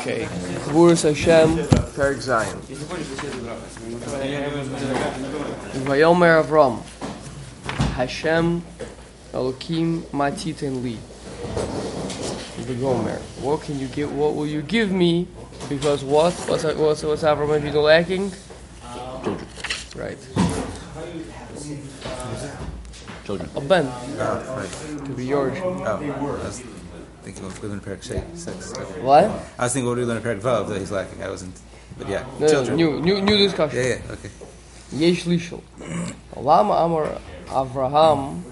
Okay. Gvuras Hashem, Perek Zion. Vayomer Avram. Hashem Elokim Matiten Li. The Gomer. What can you give? What will you give me? Because what? What's what's what's Avram Avinu lacking? Children. Right. Children. A ben Oh, right. to be yours. Oh, thinking of Lunar Parak six. What? I was thinking of Lunar Parak Vav that he's lacking. I wasn't. But yeah, no, new, new, new discussion. Yeah, yeah, okay. Yesh Lishol. Lama Amar Avraham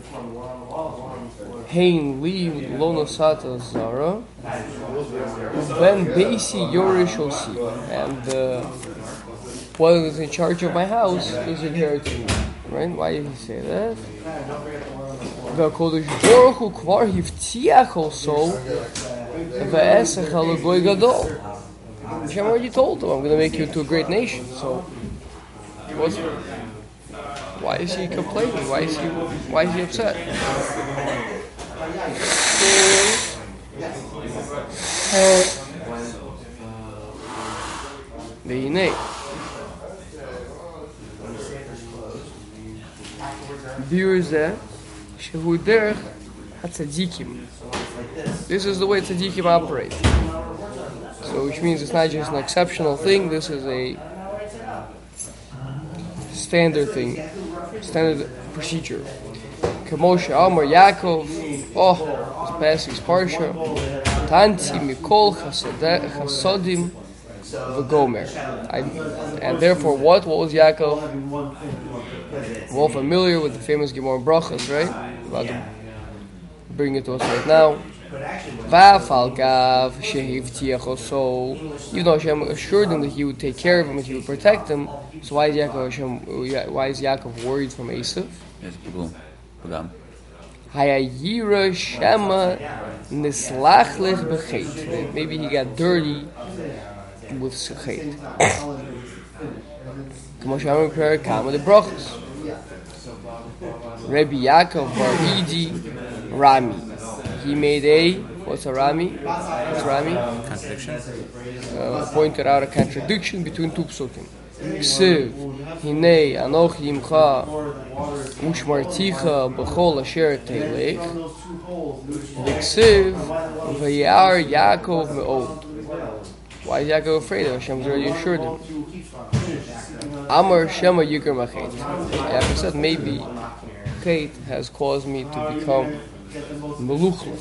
Hein Li Lonosata Zara Ben Basi Yorishosi and uh, what is in charge of my house is inherited. right? Why did he say that? והקודש ברוך הוא כבר הבטיח also, ועשך על הגוי גדול. Hashem already told him, I'm going to make you into a great nation. So, what's, why is he complaining? Why is he, why is he upset? והנה, ביור זה this is the way tzaddikim operate. So, which means it's not just an exceptional thing. This is a standard thing, standard procedure. Kamosha Amar Yaakov, oh, his past is Parsha, Tanti Mikol Chasodim V'Gomer. And therefore, what? What was Yaakov? We're all familiar with the famous Gemara Brachas, right? About to bring it to us right now. Va'afal gav shehivtiach oso. Even though Hashem assured him that he would take care of him and he would protect him, so why is Yaakov, Hashem, why is Yaakov worried from Esav? Yes, people. Hayayira shema nislachlich b'chet. Maybe he got dirty with sechet. Kamo shaman prayer kama the brachas. Rabbi Yaakov Bar Idi Rami. He made a what's a Rami? What's Rami? Contradiction. uh, pointed out a contradiction between two psukim. Ksiv, hinei anochi imcha ushmarticha b'chol asher teilech V'ksiv, v'yar Yaakov me'od Why is Yaakov afraid of Hashem's already assured him? Amar Shema Yikar Machet Yaakov said, maybe chet has caused me to become meluchlich.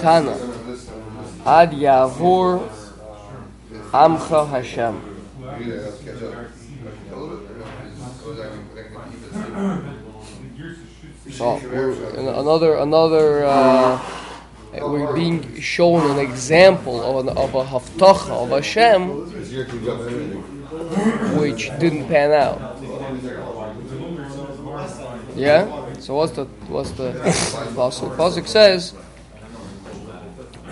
Tana. Ad Yavor Amcha Hashem. So another another uh, we're being shown an example of an, of a haftacha of Hashem which didn't pan out. Yeah. So what's the what's the pasuk? Pasuk says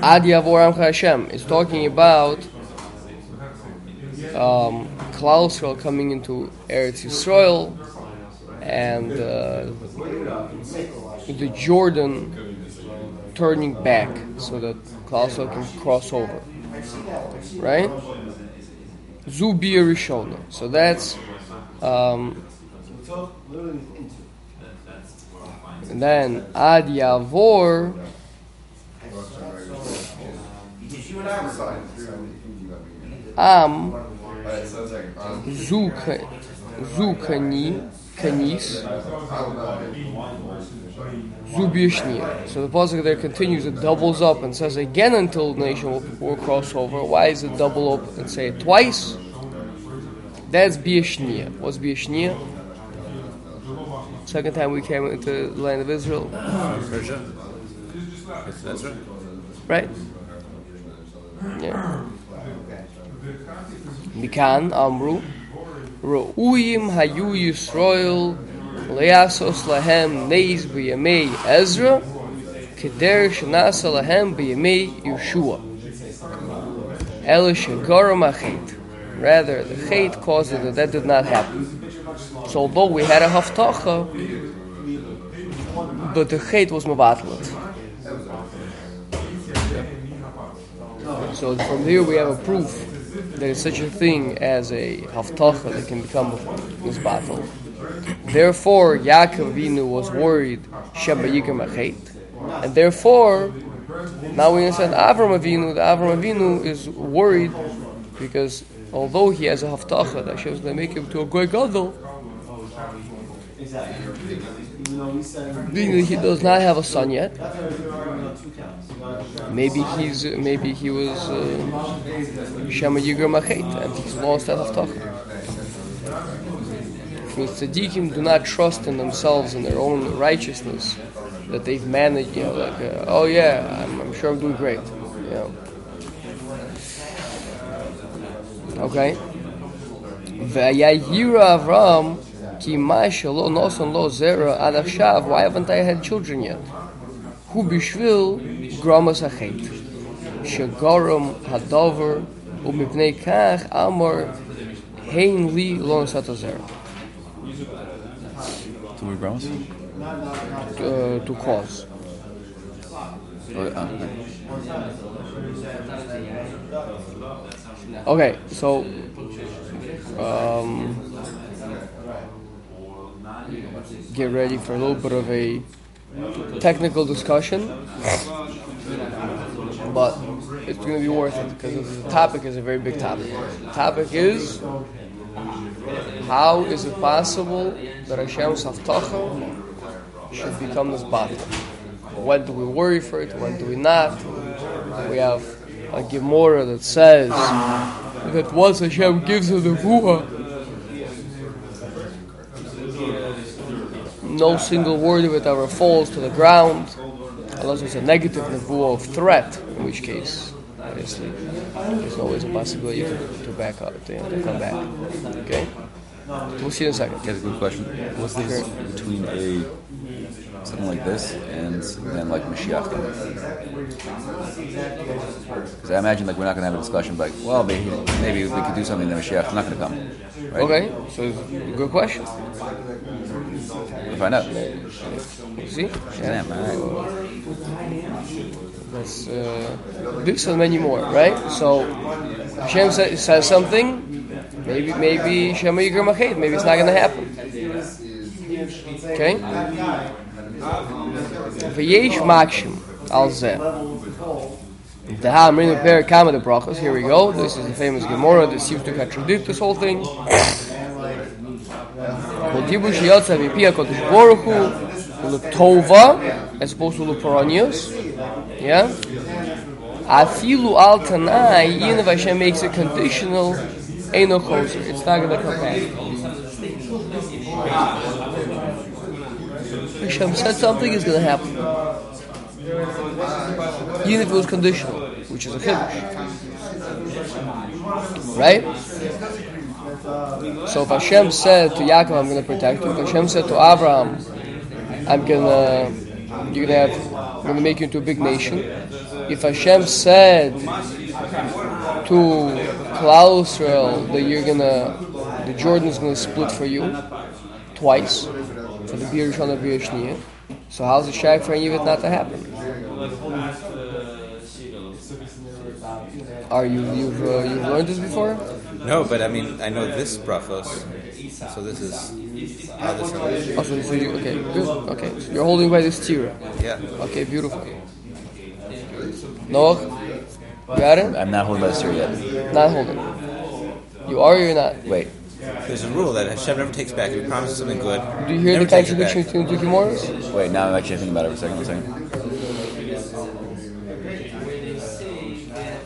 Ad Yavor Hashem is talking about um, Klal Yisrael coming into Eretz Yisrael and uh, the Jordan turning back so that Yisrael can cross over. Right? Zubi Rishona. So that's um, and then Ad Yavor Am Zuka Zukani Kanis. So the pasuk there continues, it doubles up and says again until the nation will, cross over. Why is it double up and say it twice? That's Biashnia. What's Biashnia? Second time we came into the land of Israel. Persia. Right. Yeah. Mikan Amru Ru'uyim Hayu Yisrael Leasos Lahem Neis B'Yamei Ezra Keder Shanasa Lahem B'Yamei Yeshua Ela Shagara Machet Rather, the Chet caused it that that did not happen. So although we had a Haftacha, but the Chet was Mavatlet. So from here we have a proof there is such a thing as a haftacha that can become this battle. Therefore, Yaakov Avinu was worried and therefore, now we understand Avram Avinu. The Avram Avinu is worried because although he has a haftacha that Hashem is going to make him to a great gadol, he does not have a son yet, maybe he's maybe he was uh, Shema Achet and he's lost that haftacha. Means tzaddikim do not trust in themselves and their own righteousness that they've managed. You know, like uh, oh yeah, I'm, I'm sure I'm doing great. You know. Okay. Vayayira Avram ki lo noson lo zera ad achshav. Why haven't I had children yet? Hu bishvil gramas achet. Shagoram hadover umipnei kach amor hein li lo nosata Two more? Uh, to cause. Oh, Okay, so um, get ready for a little bit of a technical discussion, but it's going to be worth it because the topic is a very big topic. The topic is how is it possible that Hashem's haftacha should become this battle? When do we worry for it? When do we not? We have a Gemara that says that once Hashem gives a nevuah, no single word of it ever falls to the ground, unless it's a negative nevuah of threat, in which case, obviously, there's always a possibility to, to back up, to, to come back. Okay? We'll see in a second. Get a good question. What's the difference between a something like this and then like Mashiach? Because I imagine like we're not going to have a discussion like, well, maybe maybe we could do something. Then Mashiach's not going to come. Right? Okay, so good question. We'll find out. See? Yeah, all right. That's uh, this and many more, right? So Hashem sa- says something. Maybe, maybe Shema Yigram Achet. Maybe it's not going to happen. Okay. V'yesh makshim al zeh. The Hamrin Per Kama the Brachos. Here we go. This is the famous Gemara that seems to contradict this whole thing. Kodibu sheyatza v'pi HaKadosh Baruch Hu l'tova as opposed to l'poronios. Yeah? Afilu al tanai, even if Hashem makes it conditional, ain't no choser. It's not going to come back. Hashem said something is going to happen. Even if it was conditional, which is a chiddush. Right? So if Hashem said to Yaakov, I'm going to protect you, if Hashem said to Abraham, I'm to, you're to have, I'm to make you into a big nation. If Hashem said to Klal Israel that you're to, the Jordan is going to split for you twice, for the Bir Rishon Bir so how's it shy for any of it not to happen? Are you you've uh, you've learned this before? No, but I mean, I know this brachos, so this is how this is. Oh, so, so you, okay, good. Okay, so you're holding by this tira. Yeah. Okay, beautiful. Noah, you got it? I'm not holding by the story yet. Not holding. You are or you're not? Wait. There's a rule that Hashem never takes back. If he promises something good, Do you hear never the takes it contradiction back. between the two Gemaras? Wait, now I'm actually thinking about it for a second. One second.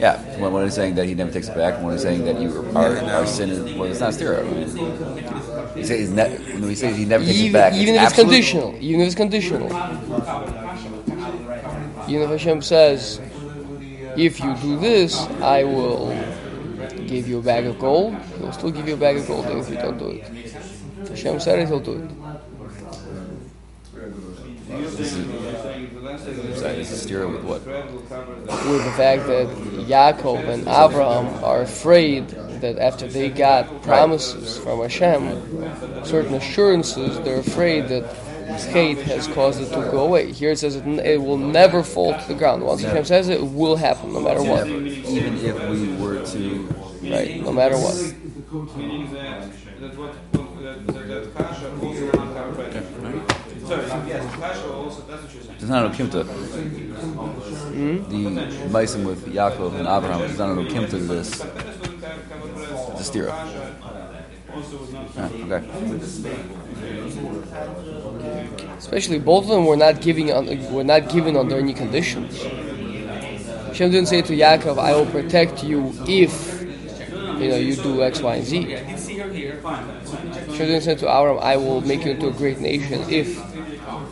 Yeah, one, one is saying that he never takes it back. One is saying that you are, Yeah, no. our sin is well, it's not stira. He says he's ne- when he says he never takes it back. even if it's absolute- conditional. Even if it's conditional. Even if Hashem says, if you do this, I will give you a bag of gold, he'll still give you a bag of gold if you don't do it. Hashem said it, he'll do it. Sorry, this is stereo with what? with the fact that Yaakov and Abraham are afraid that after they got promises from Hashem, certain assurances, they're afraid that chet has caused it to go away. Here it says it, it will never fall to the ground. Once Hashem says it, it will happen, no matter what. Never. Even if we were to Right, no matter what. It's not an okimta. The Meisim with Yaakov and Abraham is not an okimta to this. This wouldn't have come with bread. The stira. Kasha also was not. Ah, okay. Especially both of them were not giving on, were not given under any conditions. Hashem didn't say to Yaakov, "I will protect you if you know you do X, Y, and Z." Hashem didn't say to Abraham, "I will make you into a great nation if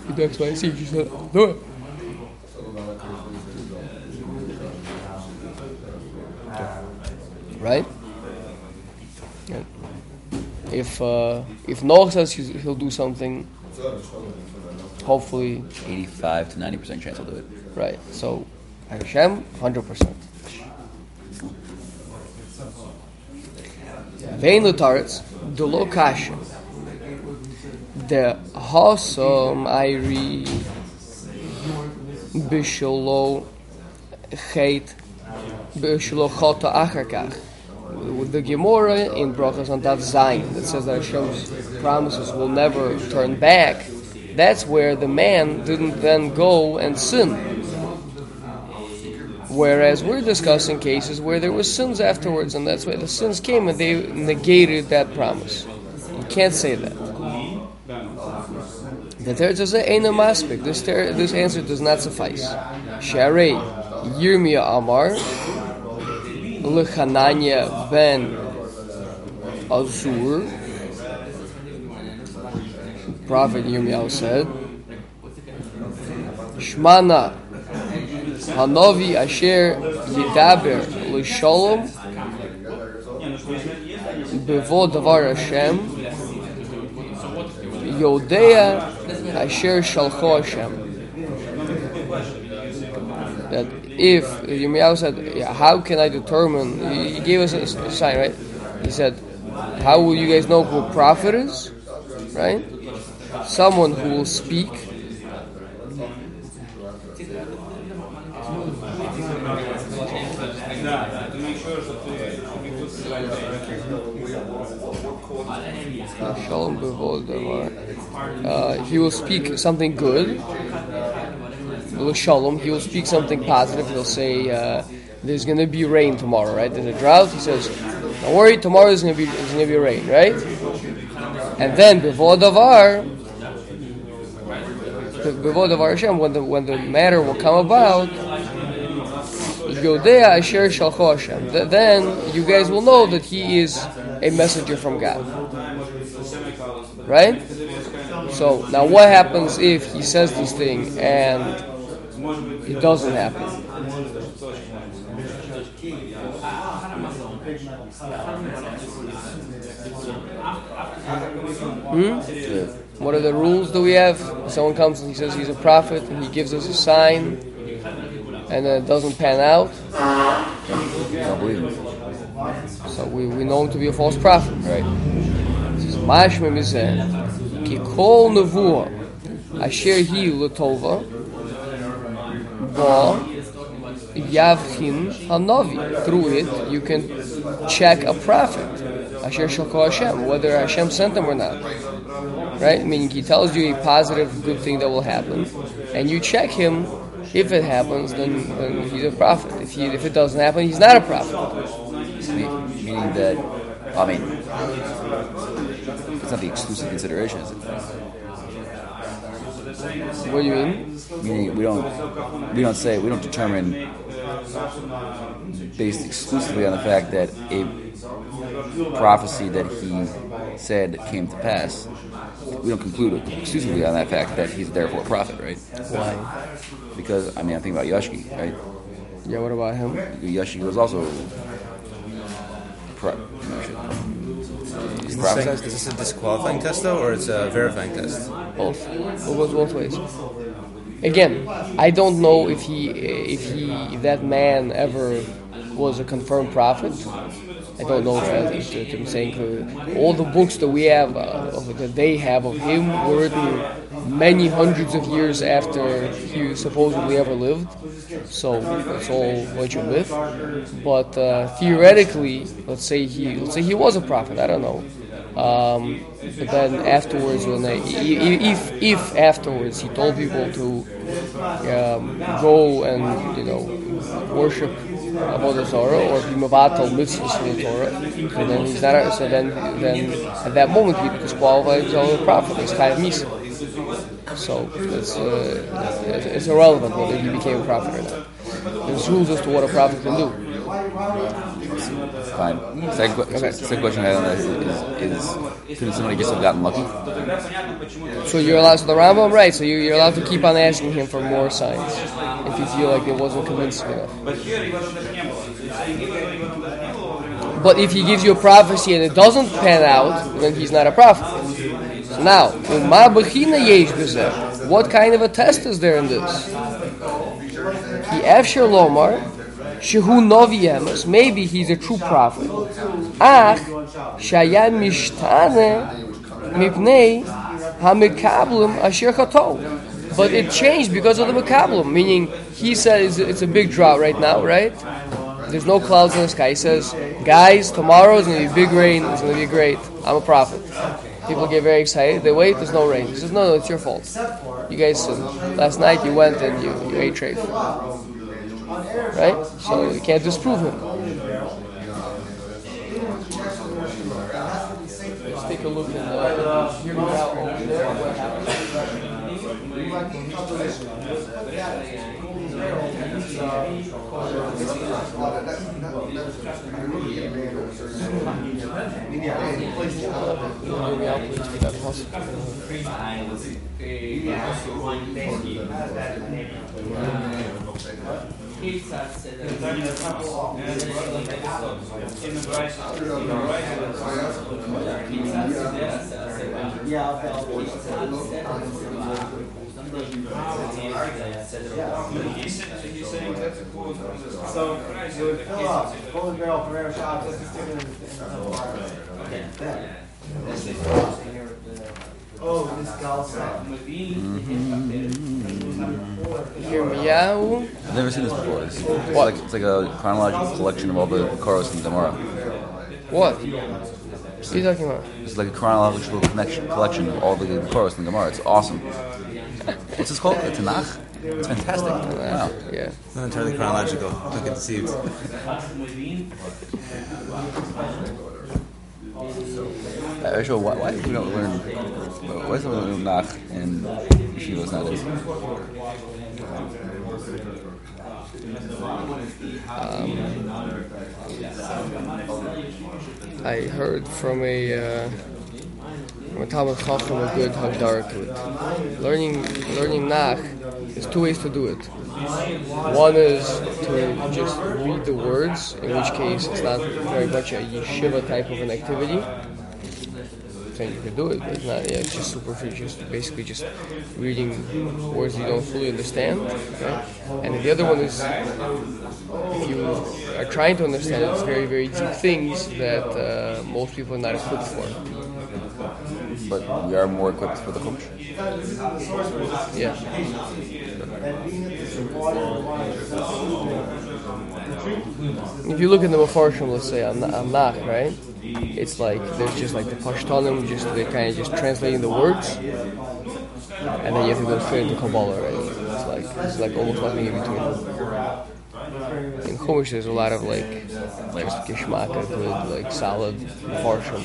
you do X, Y, and Z." He said, "Do it." Right? If uh, if Noah says he'll do something, hopefully 85 to 90% chance he'll do it. Right. So Hashem, hundred percent. Vein lutaretz delo kasha. The hasam iri bisholo chet bisholo chota acharkach. With the Gemara in Brachas on Daf Zayin that says that Hashem's promises will never turn back. That's where the man didn't then go and sin. Whereas we're discussing cases where there was sins afterwards, and that's why the sins came and they negated that promise. You can't say that. The third is a maspik. This ter- this answer does not suffice. Sharei Yirmiyah Amar Lechananya ben Azur. Prophet Yirmiyahu said, Shmana Hanovi Asher Yidaber L'Sholom Bevo Davar Hashem Yodea Asher Shalcho Hashem that if Yirmiyahu said, yeah, how can I determine? He gave us a, sign, right? He said, how will you guys know who a prophet is? Right? Someone who will speak. Uh, he will speak something good. Shalom. He will speak something positive. He'll say, uh, "There's going to be rain tomorrow, right? There's a drought." He says, "Don't worry, tomorrow is going to be going to be rain, right?" And then bevod davar, bevod davar Hashem, when the when the matter will come about. Yodea Asher Shalcho Hashem. Th- Then you guys will know that he is a messenger from God. Right? So now what happens if he says this thing and it doesn't happen? Hmm? What are the rules do we have? Someone comes and he says he's a prophet and he gives us a sign and then it doesn't pan out. Don't believe him. So we, we know him to be a false prophet. Right. This is mashma mizeh. Ki kol nevuah asher hi letova ba yavchin hanavi. Through it, you can check a prophet. Asher shakol Hashem, whether Hashem sent them or not. Right? Meaning he tells you a positive, good thing that will happen, and you check him. If it happens, then, then he's a prophet. If he, if it doesn't happen, he's not a prophet. Meaning that, I mean, it's not the exclusive consideration, is it? What do you mean? Meaning we don't we don't say we don't determine based exclusively on the fact that a prophecy that he said came to pass. We don't conclude exclusively on that fact that he's therefore a prophet, right? Why? Because I mean I'm thinking about Yashki, right? Yeah, what about him? Yashki was also pro- no, shit. He's prophesied. Is this a disqualifying test though, or it's a verifying test? Both. It goes both ways. Again, I don't know if he, if he, if that man ever was a confirmed prophet. I don't know if, if I'm saying. All the books that we have, uh, of, that they have of him, were written many hundreds of years after he supposedly ever lived. So it's all a bunch of myth. But uh, theoretically, let's say he let's say he was a prophet. I don't know. Um, but then afterwards, when they, if if afterwards he told people to um, go and you know worship Avodah Zarah or be mavatal mitzvahs from the Torah, so then he's not. So then then at that moment he disqualified as a prophet. He's chayav misa. So it's, uh, it's irrelevant whether he became a prophet or not. There's rules as to what a prophet can do. Fine. Second, okay. second question I had is, is, is couldn't somebody just have gotten lucky? So you're allowed. So the Rambam, right? So you, are allowed to keep on asking him for more signs if you feel like it wasn't convincing enough. But if he gives you a prophecy and it doesn't pan out, then he's not a prophet. Now, what kind of a test is there in this? He afshir lomar shehu novi emes, maybe he's a true prophet. Ach, shaya mishtane mipnei hamikablim asher. But it changed because of the makablim, meaning he says it's a big drought right now, right? There's no clouds in the sky. He says, guys, tomorrow is going to be big rain. It's going to be great. I'm a prophet. People get very excited. They wait. There's no rain. He says, no, no, it's your fault. You guys. Last night you went and you, you ate treif. Right? So you can't disprove him. Let's take a look at me over? Hear me out, please, for that possible. in the he's, he's saying that's a quote from the So, Christ. you would fill up, Golden Barrel Ferrero shop, just to stick it in the Oh, this Galsa. Hear me out. I've never seen this before. It's, it's like it's like a chronological collection of all the Koros and Gemara. What? What are you talking about? It's like a chronological connection, collection of all the Koros and Gemara. It's awesome. What's this called? A Tanakh? It's fantastic. Wow. Yeah. It's Not entirely chronological. Don't get deceived. Uh, sure, why, why do we don't learn? Why is learn Nach and Yeshivas nowadays? I heard from a uh, from a Talmud Chacham a good Hagdara to it. Learning learning Nach, there's two ways to do it. One is to just read the words, in which case it's not very much a yeshiva type of an activity. Saying you can do it, but it's not. Yeah, it's just superficial. Just basically just reading words you don't fully understand. Okay? And the other one is if you are trying to understand it's very very deep things that uh, most people are not equipped for. But we are more equipped for the culture. Yeah. If you look at the Mefarshim, let's say on on Nach, right? It's like there's just like the Pashtanim, just they kind of just translating the words, and then you have to go straight into Kabbalah, right? It's like it's like almost nothing in between. In Chumash, there's a lot of like like Gishmaka, good, like solid Mefarshim.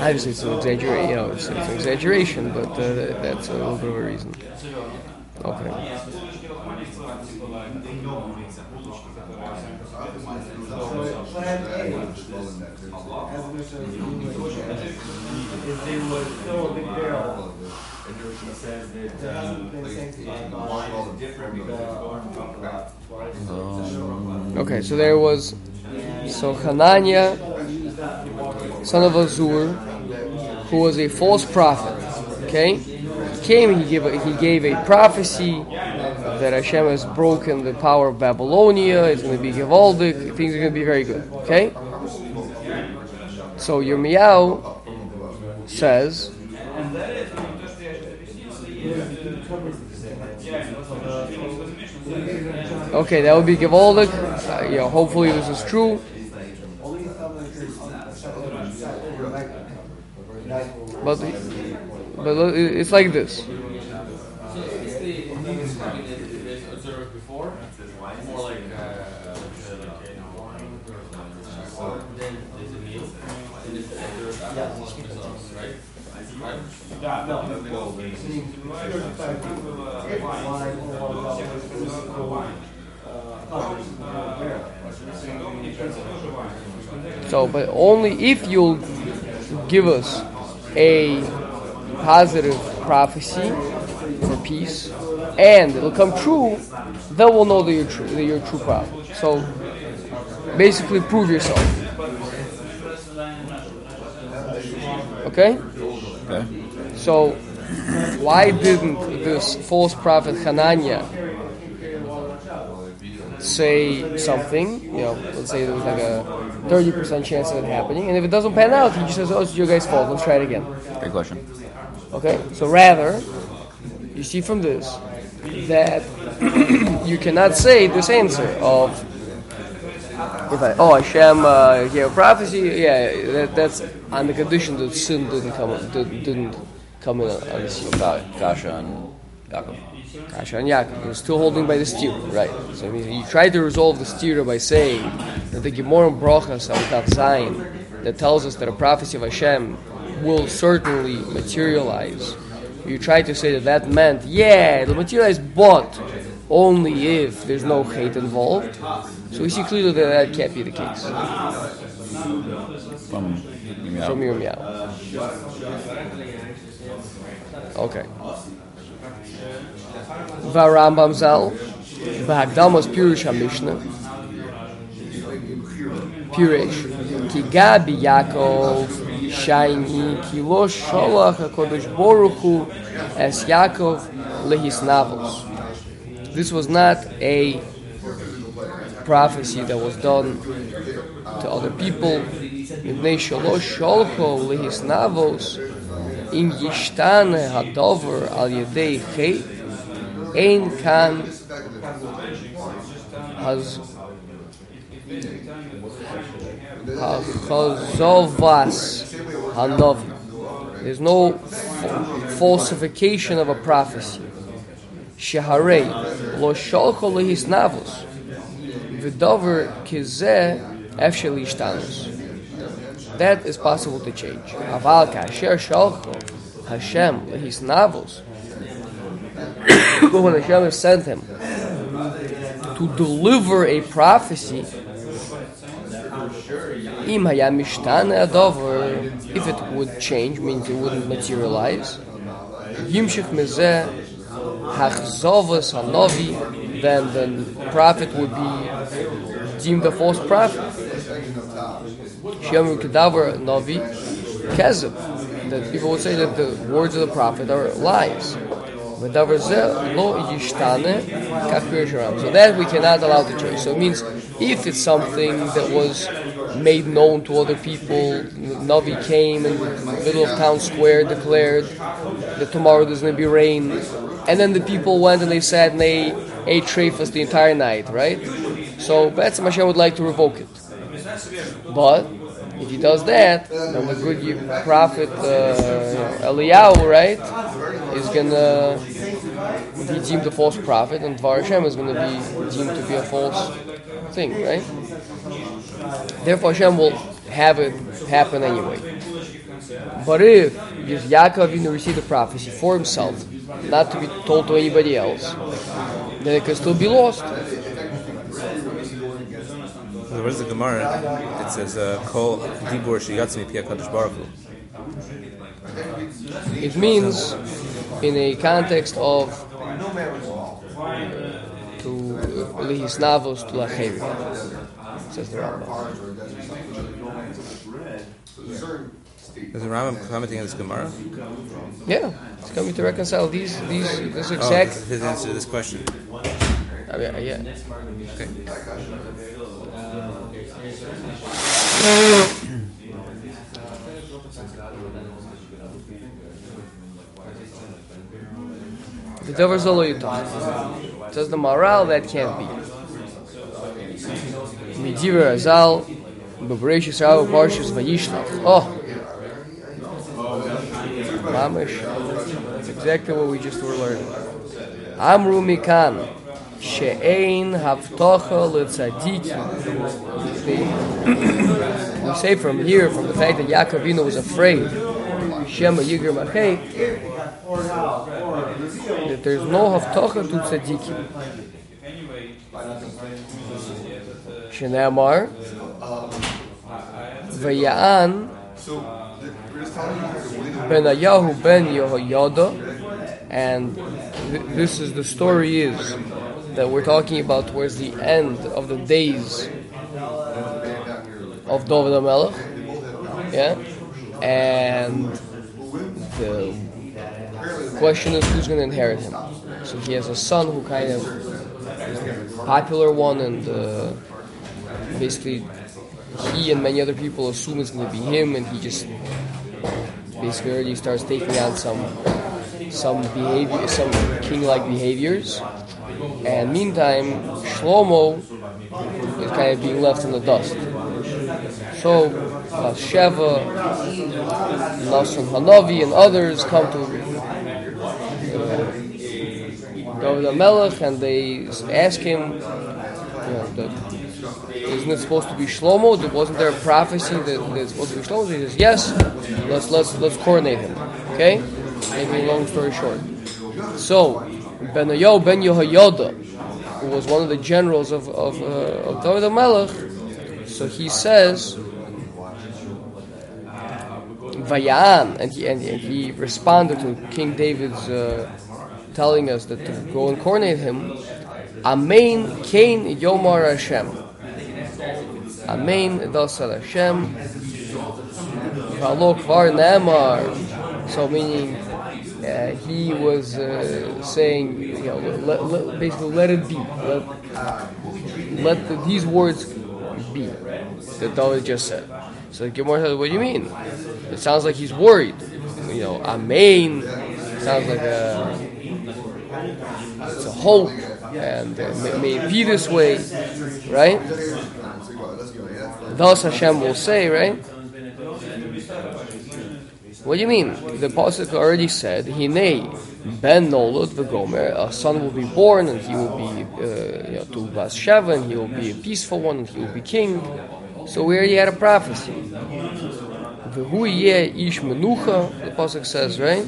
Obviously, it's an exaggeration. You know, it's, it's an exaggeration, but uh, that's a little bit of a reason. Okay. Big barrel. That sanctified by Okay, so there was so Hananiah, son of Azur, who was a false prophet. Okay, came he gave a, he gave a prophecy that Hashem has broken the power of Babylonia. It's going to be Givaldic. Things are going to be very good. Okay. So Yirmiyahu says Okay, that would be Givaldic. Uh, yeah, hopefully this is true. But but look, it's like this. observed before, more like uh, then there's a meal, and there's results? Right? So, but only if you'll give us a positive prophecy for peace, and it'll come true, then we'll know that you're true, that you're a true prophet. So, basically, prove yourself. Okay. Okay. So, why didn't this false prophet Hananiah say something? You know, let's say there was like a 30% chance of it happening, and if it doesn't pan out, he just says, oh, it's your guys' fault, let's try it again. Great question. Okay? So, rather, you see from this that you cannot say this answer of if I, oh Hashem uh, gave a prophecy, yeah, that, that's on the condition that sin didn't come did, didn't come in on the scene. Kasha and Yaakov. Kasha and Yaakov. You're still holding by the stira, right? So I mean, you try to resolve the stira by saying that the Gemara in Brachas Avitat Zayin that tells us that a prophecy of Hashem will certainly materialize. You try to say that that meant, yeah, it'll materialize, but only if there's no hate involved. So we see clearly that that can't be the case From Yirmiyahu. from your meow. Okay. Varambam Zal, Bahagdamas Pirush HaMishnah, Pirush, Ki Gabi Yaakov, Shaini, Ki Lo Sholach HaKodesh Baruch Hu, Es Yaakov Lehis Navos. This was not a prophecy that was done to other people. Mipnei shalosh sholcho lehis navos in yishtane hadover al yedei chet ein kan has chazovas hanovi. There's no fa- falsification of a prophecy. Sheharei lo sholcho lehis navos v'dover kizeh efshel yishtanus. That is possible to change. Aval kasher shalcho Hashem lehis navos. But when Hashem has sent him to deliver a prophecy, im hayam mishtane adover, if it would change, means it wouldn't materialize. Yimshich mezeh hachzovas hanovi, then the prophet would be deemed a false prophet. Shem Kedavar Navi Kezib. That people would say that the words of the prophet are lies. So that we cannot allow the choice. So it means if it's something that was made known to other people, Navi came in the middle of town square, declared that tomorrow there's going to be rain, and then the people went and they sat and they ate treifas the entire night, right? So Betzim Hashem would like to revoke it. But if he does that, then the good prophet uh, Eliyahu, right, is gonna be deemed a false prophet, and Dvar Hashem is gonna be deemed to be a false thing, right? Therefore, Hashem will have it happen anyway. But if Yaakov Avinu received the prophecy for himself, not to be told to anybody else, then it can still be lost. Is the Gemara? It says, uh, "Kol dibur shiyatzmi pi Hakadosh Baruch Hu." It means, in a context of to navos to lachevi, says the Rambam. Is the Rambam commenting on this Gemara? Yeah, it's coming to reconcile these these this Oh, exact. this is his answer to this question. Oh, I mean, yeah. Okay. The Dover Zolo Yutach. Says the Maharal, that can't be. Azal, Parshas. Oh! Mamish. Exactly what we just were learning. Amru Mikan. She'ein Havtocha L'Tzadikim. We say from here, from the fact that Yaakov Avinu was afraid, Shema Yiger Machei, that there's no Havtocha to Tzadikim. Shenamar, Vayaan, Benayahu ben Yehoyada, and th- this is the story is that we're talking about towards the end of the days of David HaMelech, yeah, and the question is who's going to inherit him. So he has a son who kind of is the popular one, and uh, basically he and many other people assume it's going to be him, and he just basically already starts taking on some some behavior, some king-like behaviors. And meantime, Shlomo is kind of being left in the dust. So Bathsheba, Nasan Hanavi, and others come to uh, Melech and they ask him, you know, that, isn't it supposed to be Shlomo? Wasn't there a prophecy that, it's supposed to be Shlomo? So he says, yes. Let's let's let's coronate him. Okay. Making a long story short. So Benayo ben Yehoyada, who was one of the generals of of, uh, of David Melech, so he says. Vayan, and he and, and he responded to King David's uh, telling us that to go and coronate him. Amen, Cain Yomar Hashem. Amen, Dasal Hashem. Valo Kvar Namar. So meaning, uh, he was uh, saying, you know, let, let, basically let it be. Let, let the, these words be that David just said. So Gemara says, what do you mean? It sounds like he's worried. You know, Amen sounds like a it's a hope, and uh, may, may it be this way, right? Thus Hashem will say, right? What do you mean? The pasuk already said, "Hinei ben nolad v'gomer." A son will be born, and he will be uh, you know, to and he will be a peaceful one, and he will be king. So we already had a prophecy. Ish menucha. The pasuk says, right?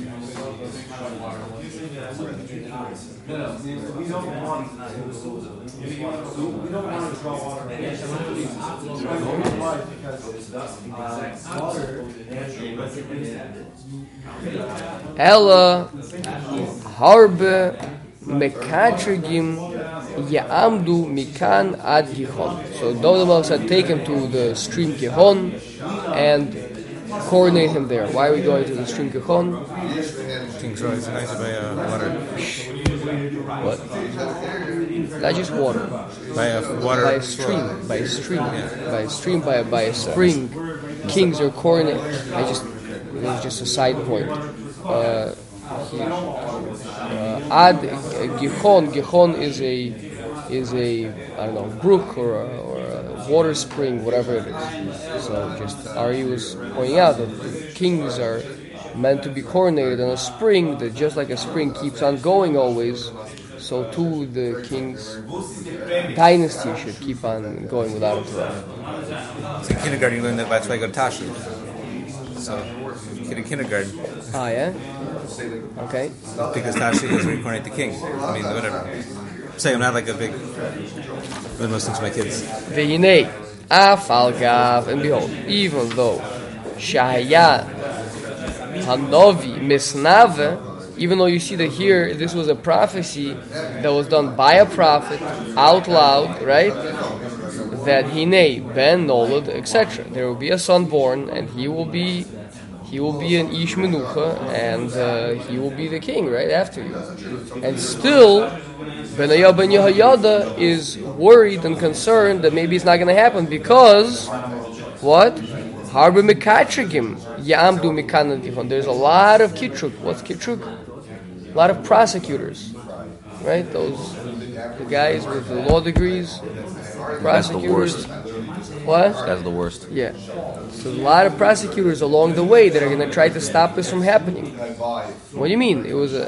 We don't want to draw water. Ella harbe mekatrigim ya'amdu mikan ad Gihon. So David said, take him to the stream Gihon and coordinate him there. Why are we going to the stream Gihon? King's Road is nice by uh, water. What? Not just water. By a water. By a stream. By a stream. By a stream. By a, by a spring. Kings are coordinated. I just it was just a side point. Uh, he- uh, Ad Gihon. Gihon is a is a I don't know brook or a, or a water spring, whatever it is. So just Ari was pointing out that the kings are meant to be coronated in a spring that just like a spring keeps on going always, so too the king's dynasty should keep on going without interruption. So in kindergarten, you learn that that's why I go to Tashi. So, kid in kindergarten, Ah, yeah? Okay. because Tashi is reincarnate the king. I mean, whatever. Say, I'm not like a big. Those things to my kids. Ve'hinei, afal gav, and behold, even though Shahaya Hanovi Misnave, even though you see that here this was a prophecy that was done by a prophet out loud, right? That Hine Ben Nolad, etc. There will be a son born, and he will be he will be an Ish Menucha, and uh, he will be the king right after you. And still, Benayah Ben Yehoyada is worried and concerned that maybe it's not going to happen because what? Harbe Mekatrigim Yamdu Mikan There's a lot of kitruk. What's kitruk? a lot of prosecutors, right? Those the guys with the law degrees, That's the prosecutors. What? That's the worst. Yeah. So a lot of prosecutors along the way that are going to try to stop this from happening. What do you mean? It was a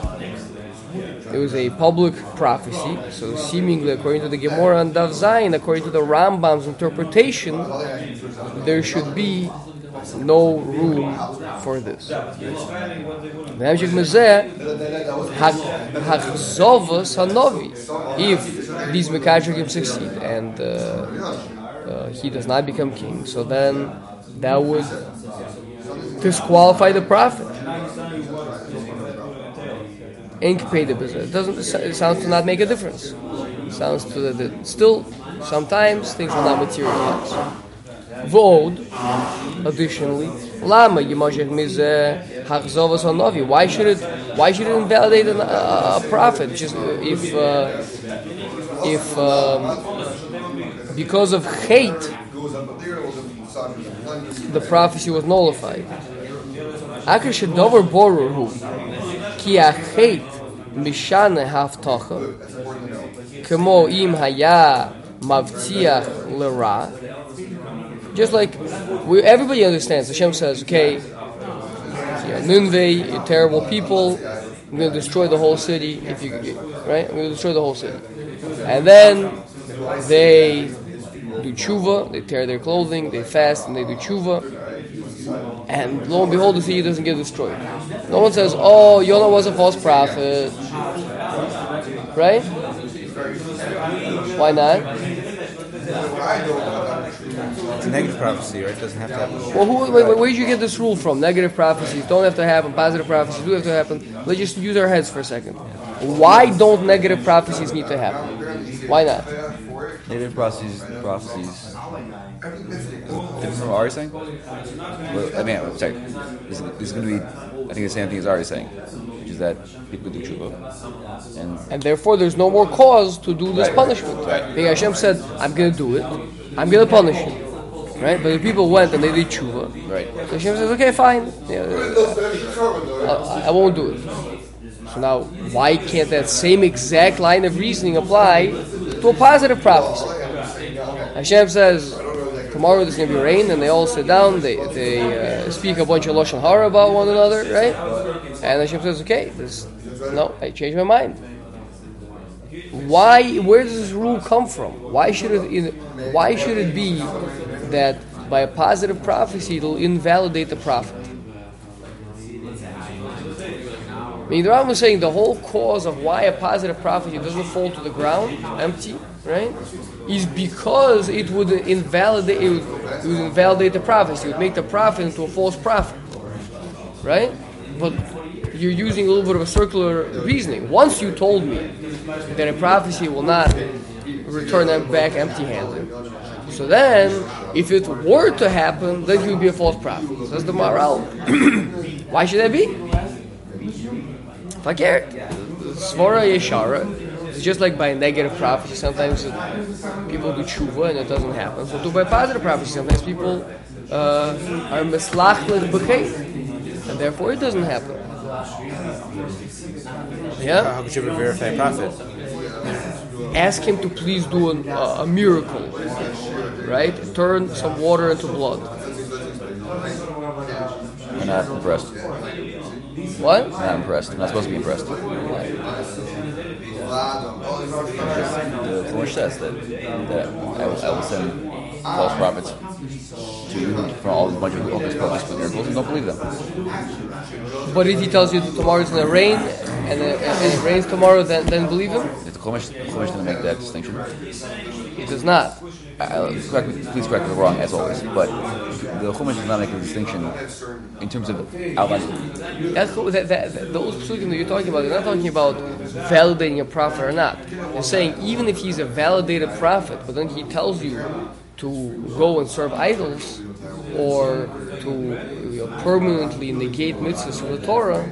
it was a public prophecy. So seemingly, according to the Gemara and Dav Zayin, according to the Rambam's interpretation, there should be no room for this. If these Mekatrigim succeed and uh, he does not become king, so then that would disqualify the prophet. Business. It doesn't. It sounds to not make a difference. It sounds to that still sometimes things will not materialize. Vod, additionally, lama yimashech mizeh hachzovas hanovi. Why should it? Why should it invalidate an, uh, a prophet? Just if uh, if um, because of hate the prophecy was nullified. Borur hu ki mishane haftacha kemo im haya mavtiach lera. Just like we, everybody understands, Hashem says, okay, yeah, you're terrible people. I'm going to destroy the whole city. If you right, I'm going to destroy the whole city. And then they do tshuva, they tear their clothing, they fast, and they do tshuva. And lo and behold, the city doesn't get destroyed. No one says, "Oh, Yonah was a false prophet," right? Why not? Negative prophecy, right? It doesn't have to happen. Well, who, wait, wait, where did you get this rule from? Negative prophecies don't have to happen. Positive prophecies do have to happen. Let's just use our heads for a second. Why don't negative prophecies need to happen? Why not? Negative prophecies. Prophecies. Different from what Ari's saying? Well, I mean, I'm sorry. This, is going to be, I think, the same thing as Ari's saying, which is that people do tshuva. And And therefore, there's no more cause to do this Right. punishment. Right. Hashem said, I'm going to do it. I'm going to punish you. Right? But the people went and they did tshuva. right. So Hashem says, okay, fine. Yeah, I, I won't do it. So now, why can't that same exact line of reasoning apply to a positive prophecy? Hashem says, tomorrow there's going to be rain, and they all sit down, they, they uh, speak a bunch of Lashon Hara about one another, right? And Hashem says, okay, this, no, I changed my mind. Why? Where does this rule come from? Why should it? in- Why should it be that by a positive prophecy it'll invalidate the prophet? I mean, the Rambam was saying the whole cause of why a positive prophecy doesn't fall to the ground empty, right, is because it would invalidate it would, it would invalidate the prophecy. It would make the prophet into a false prophet, right? But you're using a little bit of a circular reasoning. Once you told me that a prophecy will not return them back empty-handed, so then if it were to happen, then he would be a false prophet. Says the Maharal. why should that be? Fakir. Svara Yeshara. It's just like by negative prophecy, sometimes it, people do tshuva and it doesn't happen. So do by positive prophecy, sometimes people uh, are mislachlet b'chait, and therefore it doesn't happen. Yeah? How could you ever verify a prophet? Ask him to please do an, uh, a miracle, right? Turn some water into blood. I'm not impressed. What? I'm not impressed. I'm not supposed to be impressed. The Chumash says that, that I, will, I will send false prophets to you from all a bunch of hocus pocus with miracles and don't believe them. But if he tells you tomorrow is going to rain and, it- and it rains tomorrow, then, then believe him? Chumash, Chumash didn't make that distinction. It does not. I- correct me, please correct me if I'm wrong, as always. But the Chumash does not make a distinction in terms of outlining. That's. That, that, those psukim that you're talking about, they're not talking about validating a prophet or not. They're saying even if he's a validated prophet, but then he tells you to go and serve idols or to you know, permanently negate mitzvahs from the Torah,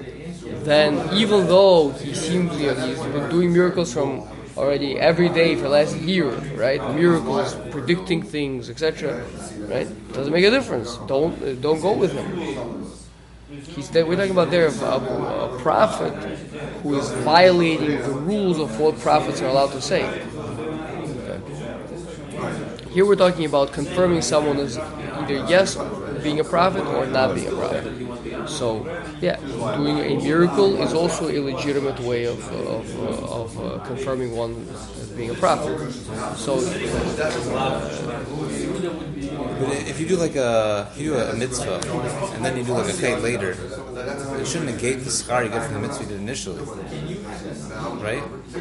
then even though he seems you know, he's been doing miracles from already every day for the last year, right? Miracles, predicting things, etc. Right? Doesn't make a difference. Don't uh, don't go with him. He's, we're talking about there a, a, a prophet who is violating the rules of what prophets are allowed to say. Here we're talking about confirming someone as either yes, being a prophet or not being a prophet. So, yeah, doing a miracle is also a legitimate way of, of, uh, of uh, confirming one as being a prophet. So, But if you do like a you do a mitzvah and then you do like a chet later, it shouldn't negate the schar you get from the mitzvah you did initially, right? the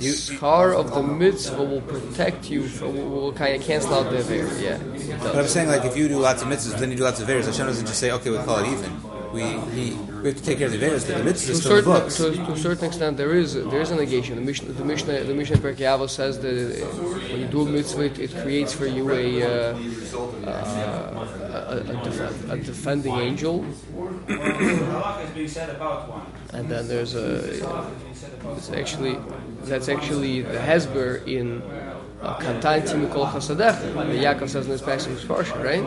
schar of the mitzvah will protect you, from, will, will kind of cancel out the aver. Yeah, it But I'm saying like if you do lots of mitzvahs, then you do lots of avers. Hashem doesn't just say, okay, we'll call it even. We he, we have to take care of the avers, but the mitzvah To a is still the certain books. to, to a certain extent, there is there is a negation. The Mishnah the Mishnah the Mishnah in Pirkei says that uh, when you do a mitzvah, it, it creates for you a uh, uh, a, a, def- a defending angel, And then there's a It's actually that's actually the Hesber in uh, Kantanti Mikol Chasadech. The Yaakov says in this passage portion, right?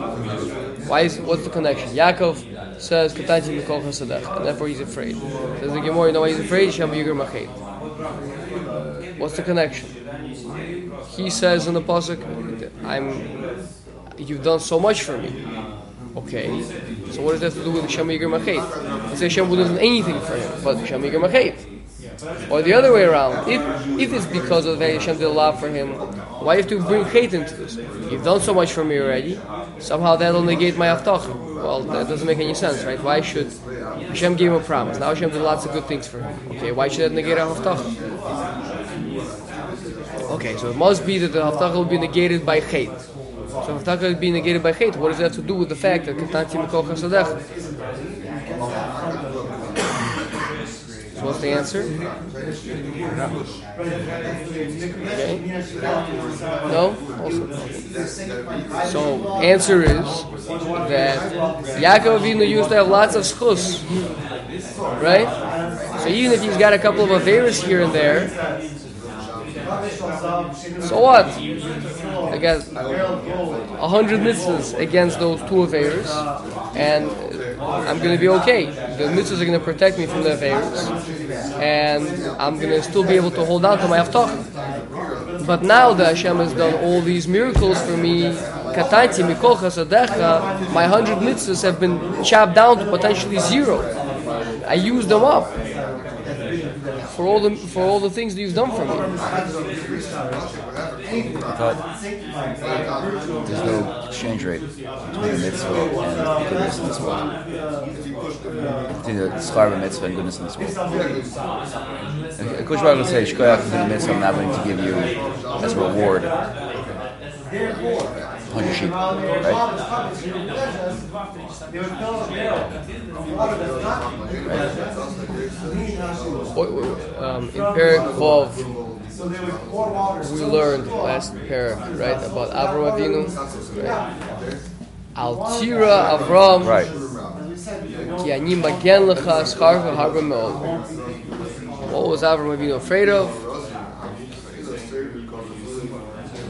Why is what's the connection? Yaakov says Kantanti Mikol Chasadech, and therefore he's afraid. Says the Gemara, you know why he's afraid? Shem Yiger Machet. What's the connection? He says in the pasuk, "I'm, you've done so much for me." Okay, so what does that have to do with Shem Yiger Machet? Let's say Shem wouldn't do anything for him, but Shem Yiger Machet. Or the other way around, if if it's because of that Hashem did a lot for him, why have to bring hate into this? You've done so much for me already. Somehow that'll negate my avtacha. Well, that doesn't make any sense, right? Why should Hashem give him a promise? Now Hashem did lots of good things for him. Okay, why should that negate our avtacha? Okay, so it must be that the avtacha will be negated by hate. So if avtacha will be negated by hate, what does that have to do with the fact that Ketanti Mikol Chasadech? So what's the answer? Okay. No? Also. So answer is that Yaakov Avinu used to have lots of schus. Right? So even if he's got a couple of Averas here and there, so what? Got a hundred mitzvahs against those two Averas, and I'm going to be okay. The mitzvahs are going to protect me from the Averas, and I'm going to still be able to hold on to my Avtach. But now that Hashem has done all these miracles for me, my hundred mitzvahs have been chopped down to potentially zero. I used them up for all the for all the things that you've done for me. Thought there's no exchange rate between the mitzvah and goodness in this world. Between the schar of a mitzvah and goodness in this world. And Kosh Baruch will say, Shkoyach for the mitzvah, I'm not going to give you as a reward 100 sheep, right? Um, in Perik Vov, we learned last parak, right, about Avram Avinu, right? Al Tira Avram, Right. Ki ani magen lecha scharcha harba me'od. What was Avram Avinu afraid of?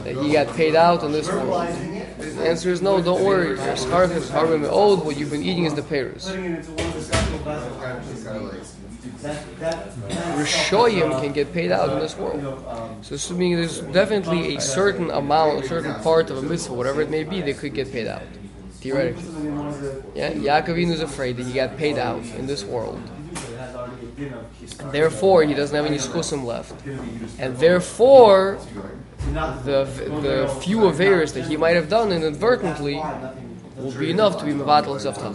That he got paid out on this world. The answer is no, don't worry. Your scharcha is harba me'od. What you've been eating is the pears. Rishoyim can get paid out in this world. So this means there's definitely a certain amount, a certain part of a mitzvah, whatever it may be, they could get paid out. Theoretically. Yeah, Yaakov is afraid that he got paid out in this world. Therefore, he doesn't have any skusim left. And therefore, the, the few averas that he might have done inadvertently will be enough to be mevatel his avtach.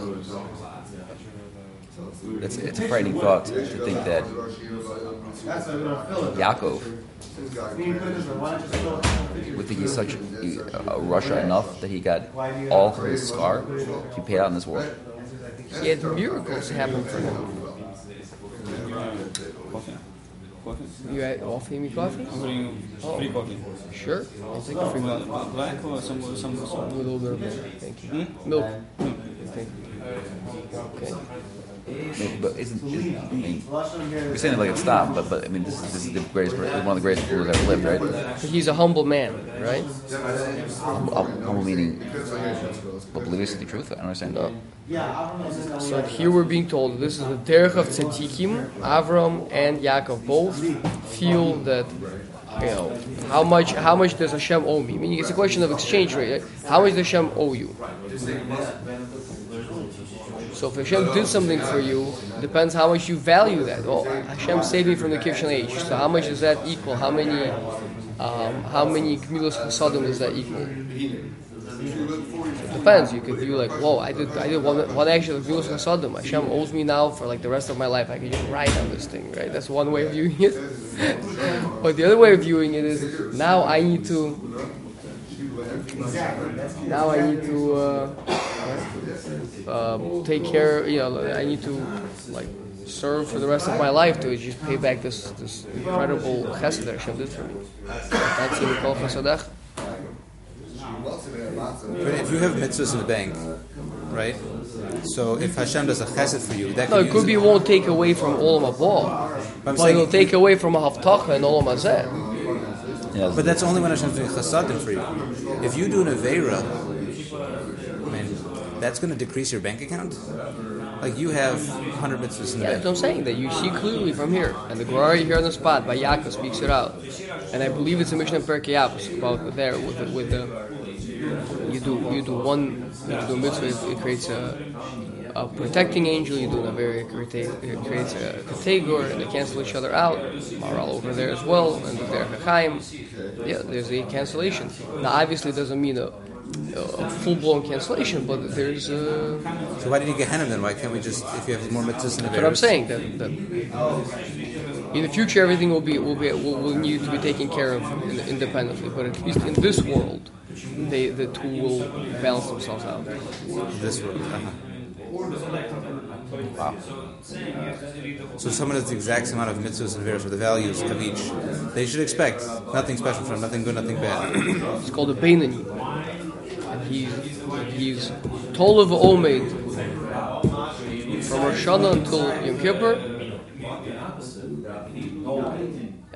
It's, it's a frightening thought to think that Yaakov would think he's such a, a rasha enough that he got all his schar to be paid out in this world. He had miracles happen for him. Coffee. Coffee. You had offering me coffee? I'm bringing oh. free coffee. Sure. I'll take a free bla- Black or some some some. a little bit of milk. Thank you. Milk. Thank you. Okay. Mean, but isn't, isn't I mean, we're saying it like it's stopped, but but I mean, this is, this is the greatest, one of the greatest people who's ever lived, right? He's a humble man, right? Humble, humble meaning, but believe the truth. I don't understand. So here we're being told this is the derech of tzaddikim. Avram and Yaakov both feel that you know how much how much does Hashem owe me? Meaning it's a question of exchange rate. right? How much does Hashem owe you? So if Hashem did something for you, depends how much you value that. Well, Hashem saved me from the Kivshan Ha'esh. So how much does that equal? How many um, how many Gemilas Chasadim does that equal? It depends. You could view like, whoa, I did, I did one, one action of Gemilas Chasadim. Hashem owes me now for like the rest of my life. I can just write on this thing, right? That's one way of viewing it. but the other way of viewing it is now I need to. Now I need to uh, uh, take care. You know, I need to like serve for the rest of my life to just pay back this this incredible chesed that Hashem did for me. That's in Kol Chasadech. But if you have mitzvahs in the bank, right? So if Hashem does a chesed for you, that No, can it could be it won't take away from Olam Haba, I'm but saying- it'll take away from a Haftacha and Olam Hazeh. Yeah, But that's only when Hashem's doing chasadim for you. If you do an avera, I mean, that's going to decrease your bank account. Like you have 100 mitzvahs in the Yeah, bank. that's what I'm saying. That you see clearly from here, and the Gemara here on the spot by Yaakov speaks it out, and I believe it's a Mishnah Perkei Avos about there with the, with the you do you do one you do a mitzvah, it, it creates a, a protecting angel. You do very it creates a kategor, and they cancel each other out. Maharal over there as well, and there Chaim. Yeah, there's a cancellation. Now, obviously, it doesn't mean a, a full blown cancellation, but there's a. So why did you get Gehenna then? Why can't we just, if you have more mitzvahs in the But I'm saying that, that in the future everything will be will be will, will need to be taken care of independently. But at least in this world, they the two will balance themselves out. This world. Uh-huh. wow. So someone has the exact same amount of mitzvahs and various or the values of each. They should expect nothing special from nothing good, nothing bad. It's called a Beinoni, and he's he's Tolav Omed from Rosh Hashanah until Yom Kippur.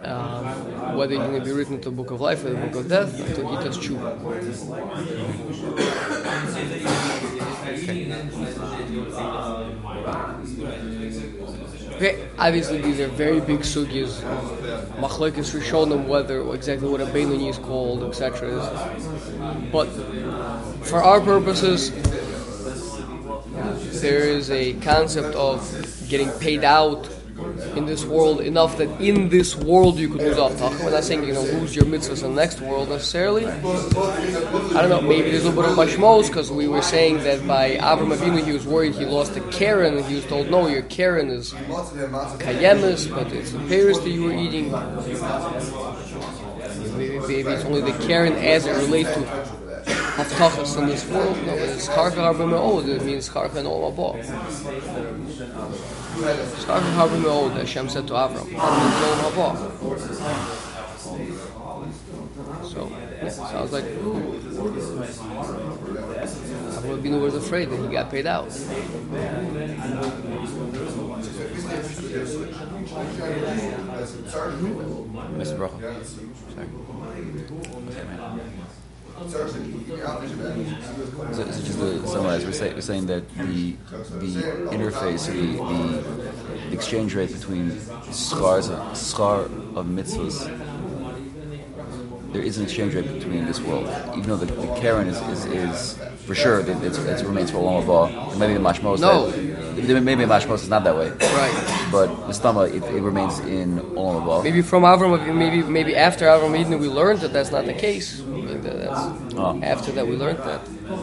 Um, whether he's going to be written to the book of life or the book of death until he does tshuva. Okay, obviously these are very big sugyas. Machlokes Rishonim, whether exactly what a Beinoni is called, etc. But for our purposes, there is a concept of getting paid out in this world enough that in this world you could lose off We're not saying you're going to lose your mitzvahs in the next world necessarily. I don't know, maybe there's a little bit of mashmos because we were saying that by Avram Avinu he was worried he lost the keren and he was told, no, your keren is kayemis, but it's the pears that you were eating. Maybe, it's only the keren as it relates to Haftachas in this world. No, it's Charka Harba Me'od, it means Charka and Olam Haba. Charka Harba Me'od, Hashem said to Avram. That means Olam Haba. So, yeah, sounds like Avram Avinu was afraid that he got paid out. Mr. Bracha. Sorry. So, so just to summarize, we're, say, we're saying that the the interface, the, the, exchange rate between scars of, schar of mitzvahs, there is an exchange rate between this world. Even though the, the keren is, is, is for sure, that it's, it remains for Olam. And maybe the Mashmos, No. that, maybe Mashmos is not that way. Right. But the Stama, it, it remains in Olam Haba. Maybe from Avram, maybe maybe after Avram Eden we learned that that's not the case. That's, Oh. After that we learned that.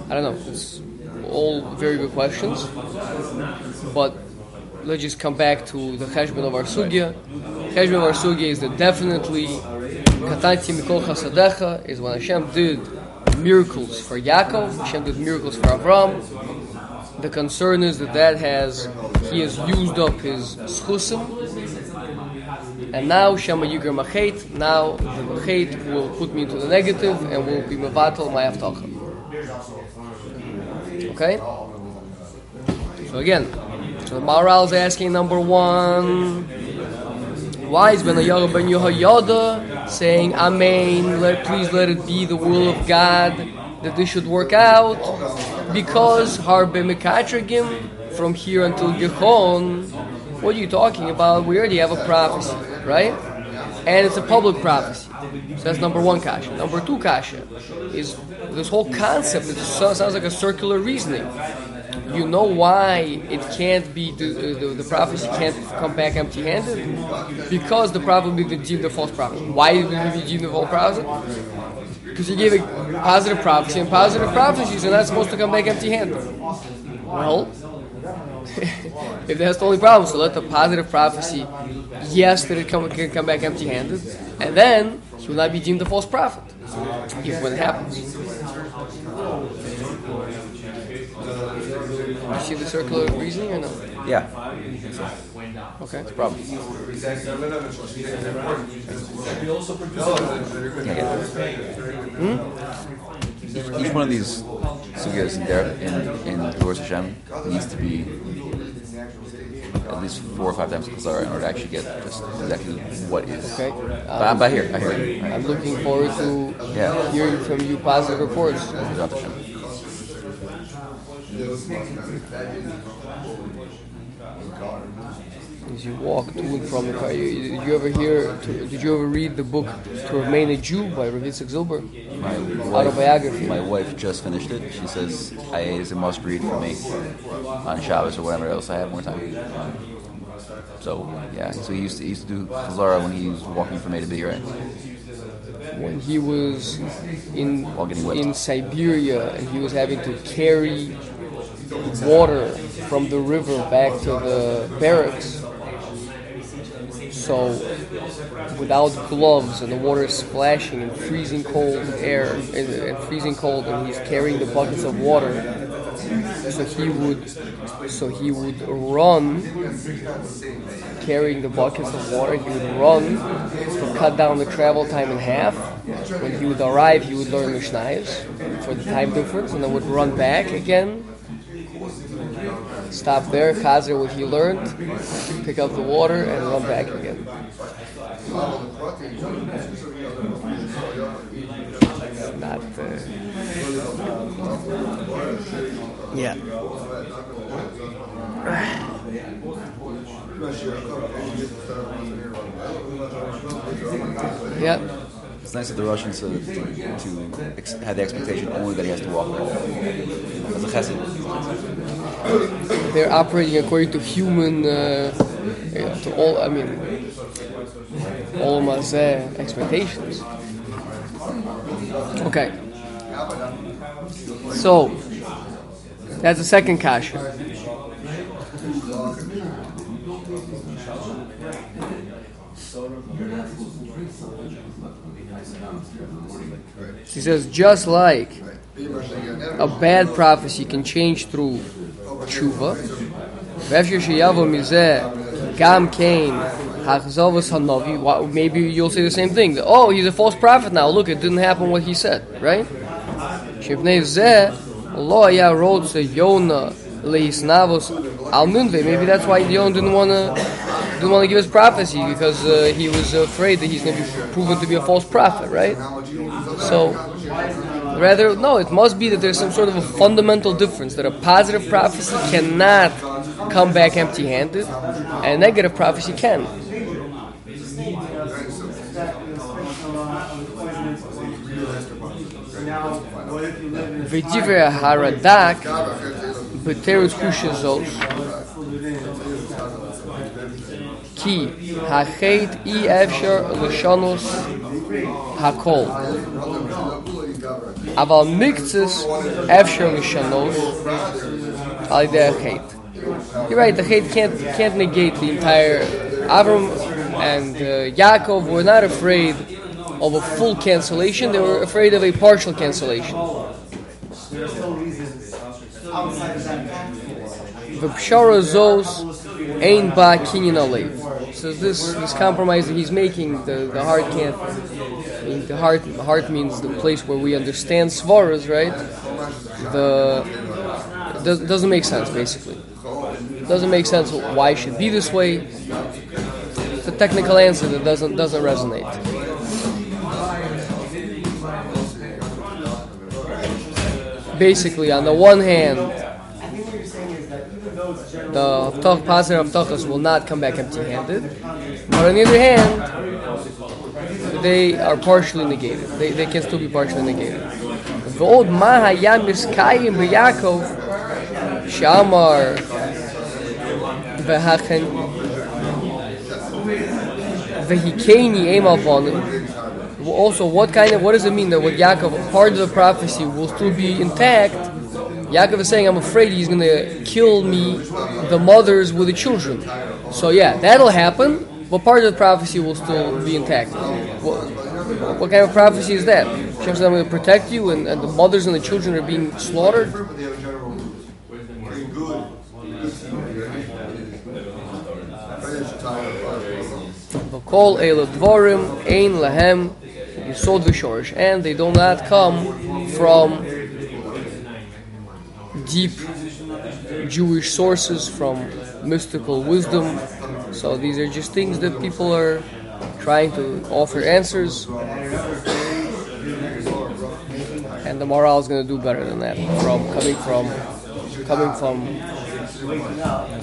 I don't know. It's all very good questions, but let's just come back to the cheshbon of our sugya. Cheshbon of our sugya is that definitely katanti mikol chasadecha is when Hashem did miracles for Yaakov. Hashem did miracles for Avram. The concern is that that has he has used up his schusim, and now Shema Yiger Machet, now the Machet will put me into the negative and will be Mevatel my Avtacha. Okay? So again, So the Maharal is asking number one. Why is Benayahu Ben Yehoyada saying Amen? Let please let it be the will of God that this should work out because Harbe Mekatragim from here until Gichon. What are you talking about? We already have a prophecy, right? And it's a public prophecy. So that's number one kasha. Number two kasha is this whole concept. It sounds like a circular reasoning. You know why it can't be the, the, the prophecy can't come back empty-handed because the prophet will be a false prophet. Why will be deemed a false prophet? Because he gave a positive prophecy, and positive prophecies are not supposed to come back empty-handed. Well, if that's the only problem, so let the positive prophecy, yes, that it come, can come back empty-handed, and then he will not be deemed a false prophet if when it happens. You see the circular reasoning or no? Yeah, Okay. problem. Hmm? Each one of these sugyas in there in in Gevuros Hashem needs to be at least four or five times Chazara in order to actually get just exactly what is. Okay. But, but I hear, I hear. I'm looking forward to Yeah. hearing from you positive reports. You walk to and from the car, you, did you ever hear? To, did you ever read the book "To Remain a Jew" by Rav Yitzchak Zilber? My Autobiography. wife, my wife just finished it. She says I it's a must read for me on Shabbos or whatever else I have more time. So yeah, so he used to, he used to do Chazara when he was walking from A to B, right? When he was in While getting whipped. in Siberia and he was having to carry water from the river back to the barracks. So, without gloves and the water is splashing and freezing cold air and, and freezing cold, and he's carrying the buckets of water. So he would, so he would run, carrying the buckets of water. He would run to cut down the travel time in half. When he would arrive, he would learn Mishnayos for the time difference, and then would run back again stop there, chazer what he learned, pick up the water, and run back again. Not. Uh, yeah. Yeah. It's nice of the Russians to, to, to ex- have the expectation only that he has to walk there. As a chesed. They're operating according to human, uh, to all, I mean, Olam Hazeh expectations. Okay. So, that's the second kasha. He says, just like a bad prophecy can change through tshuva. Maybe you'll say the same thing. That, oh, he's a false prophet now. Look, it didn't happen what he said, right? Maybe that's why Yonah didn't want to didn't want to give his prophecy because uh, he was afraid that he's going to be proven to be a false prophet, right? So, rather, no, it must be that there's some sort of a fundamental difference that a positive prophecy cannot come back empty handed, and a negative prophecy can. V'divrei haradak b'teretz kusha zos ki hachet i efshar l'shanos hakol אבל מקצס אפשר לשנות על ידי החטא. You're right, the hate can't, can't negate the entire... Avram and uh, Yaakov were not afraid of a full cancellation, they were afraid of a partial cancellation. There's still reasons outside of that. V'pshara zos ein ba kinyan alev. So this this compromise that he's making, the, the heart can't. I mean, the heart heart means the place where we understand svaras, right? The does, doesn't make sense basically. doesn't make sense why it should be this way. It's a technical answer that doesn't doesn't resonate. Basically, on the one hand, I think what you're saying is that even though it's general, the Haftach, positive Haftachas will not come back empty-handed. But on the other hand, they are partially negated. They, they can still be partially negated. ועוד מה היה מסקיים ביעקב שאמר והכן והיקני אימה בנו also what kind of what does it mean that with Yaakov part of the prophecy will still be intact Yaakov is saying I'm afraid he's going to kill me the mothers with the children. So yeah that'll happen but part of the prophecy will still be intact. What, what kind of prophecy is that? Hashem says I'm going to protect you and, and the mothers and the children are being slaughtered? V'kol el dvorim ein lahem yisod v'shorish, and they do not come from deep Jewish sources, from mystical wisdom. So these are just things that people are trying to offer answers, and the Maharal is going to do better than that from coming from coming from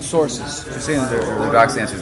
sources. Saying the, the Orthodox answer is